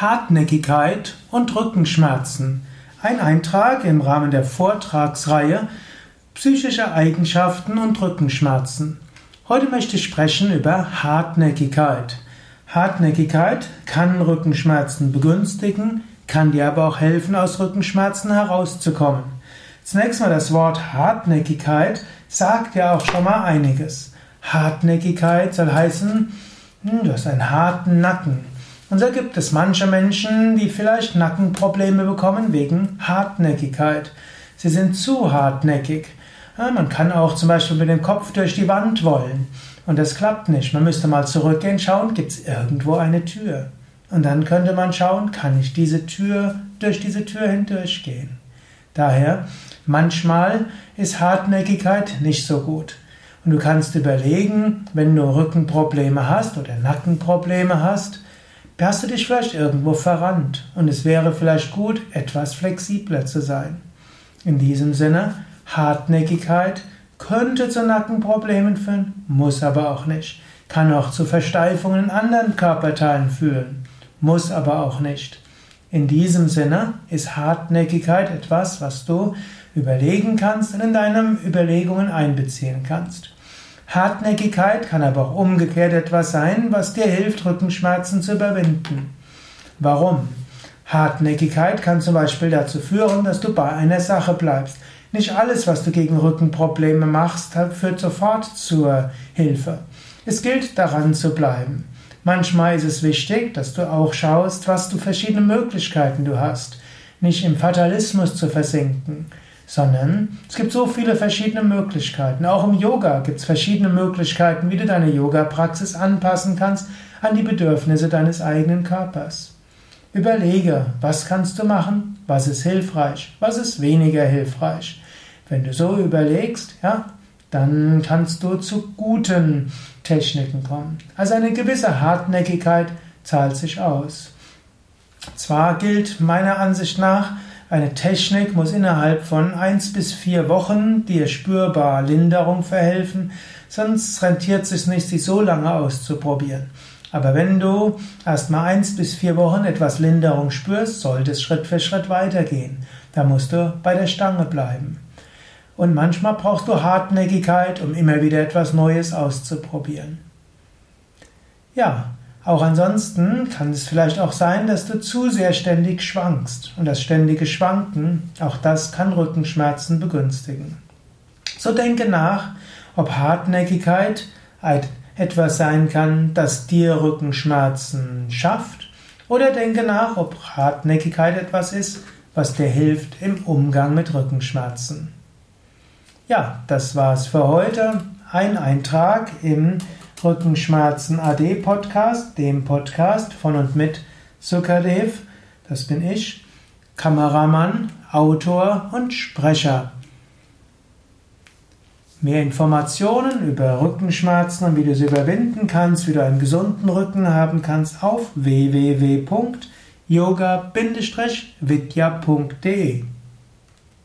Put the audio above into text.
Hartnäckigkeit und Rückenschmerzen. Ein Eintrag im Rahmen der Vortragsreihe Psychische Eigenschaften und Rückenschmerzen. Heute möchte ich sprechen über Hartnäckigkeit. Hartnäckigkeit kann Rückenschmerzen begünstigen, kann dir aber auch helfen, aus Rückenschmerzen herauszukommen. Zunächst mal das Wort Hartnäckigkeit sagt ja auch schon mal einiges. Hartnäckigkeit soll heißen, hm, du hast einen harten Nacken. Und so gibt es manche Menschen, die vielleicht Nackenprobleme bekommen wegen Hartnäckigkeit. Sie sind zu hartnäckig. Ja, man kann auch zum Beispiel mit dem Kopf durch die Wand wollen. Und das klappt nicht. Man müsste mal zurückgehen, schauen, gibt es irgendwo eine Tür. Und dann könnte man schauen, kann ich diese Tür durch diese Tür hindurchgehen. Daher, manchmal ist Hartnäckigkeit nicht so gut. Und du kannst überlegen, wenn du Rückenprobleme hast oder Nackenprobleme hast, hast du dich vielleicht irgendwo verrannt und es wäre vielleicht gut, etwas flexibler zu sein. In diesem Sinne, Hartnäckigkeit könnte zu Nackenproblemen führen, muss aber auch nicht. Kann auch zu Versteifungen in anderen Körperteilen führen, muss aber auch nicht. In diesem Sinne ist Hartnäckigkeit etwas, was du überlegen kannst und in deinen Überlegungen einbeziehen kannst. Hartnäckigkeit kann aber auch umgekehrt etwas sein, was dir hilft, Rückenschmerzen zu überwinden. Warum? Hartnäckigkeit kann zum Beispiel dazu führen, dass du bei einer Sache bleibst. Nicht alles, was du gegen Rückenprobleme machst, führt sofort zur Hilfe. Es gilt daran zu bleiben. Manchmal ist es wichtig, dass du auch schaust, was du verschiedene Möglichkeiten du hast. Nicht im Fatalismus zu versinken sondern es gibt so viele verschiedene Möglichkeiten. Auch im Yoga gibt es verschiedene Möglichkeiten, wie du deine Yoga-Praxis anpassen kannst an die Bedürfnisse deines eigenen Körpers. Überlege, was kannst du machen, was ist hilfreich, was ist weniger hilfreich. Wenn du so überlegst, ja, dann kannst du zu guten Techniken kommen. Also eine gewisse Hartnäckigkeit zahlt sich aus. Zwar gilt meiner Ansicht nach, eine Technik muss innerhalb von eins bis vier Wochen dir spürbar Linderung verhelfen, sonst rentiert es sich nicht, sie so lange auszuprobieren. Aber wenn du erst mal eins bis vier Wochen etwas Linderung spürst, sollte es Schritt für Schritt weitergehen. Da musst du bei der Stange bleiben. Und manchmal brauchst du Hartnäckigkeit, um immer wieder etwas Neues auszuprobieren. Ja, auch ansonsten kann es vielleicht auch sein, dass du zu sehr ständig schwankst. Und das ständige Schwanken, auch das kann Rückenschmerzen begünstigen. So denke nach, ob Hartnäckigkeit etwas sein kann, das dir Rückenschmerzen schafft. Oder denke nach, ob Hartnäckigkeit etwas ist, was dir hilft im Umgang mit Rückenschmerzen. Ja, das war's für heute. Ein Eintrag im Rückenschmerzen AD Podcast, dem Podcast von und mit Sukadev, das bin ich, Kameramann, Autor und Sprecher. Mehr Informationen über Rückenschmerzen und wie du sie überwinden kannst, wie du einen gesunden Rücken haben kannst, auf www.yoga-vidya.de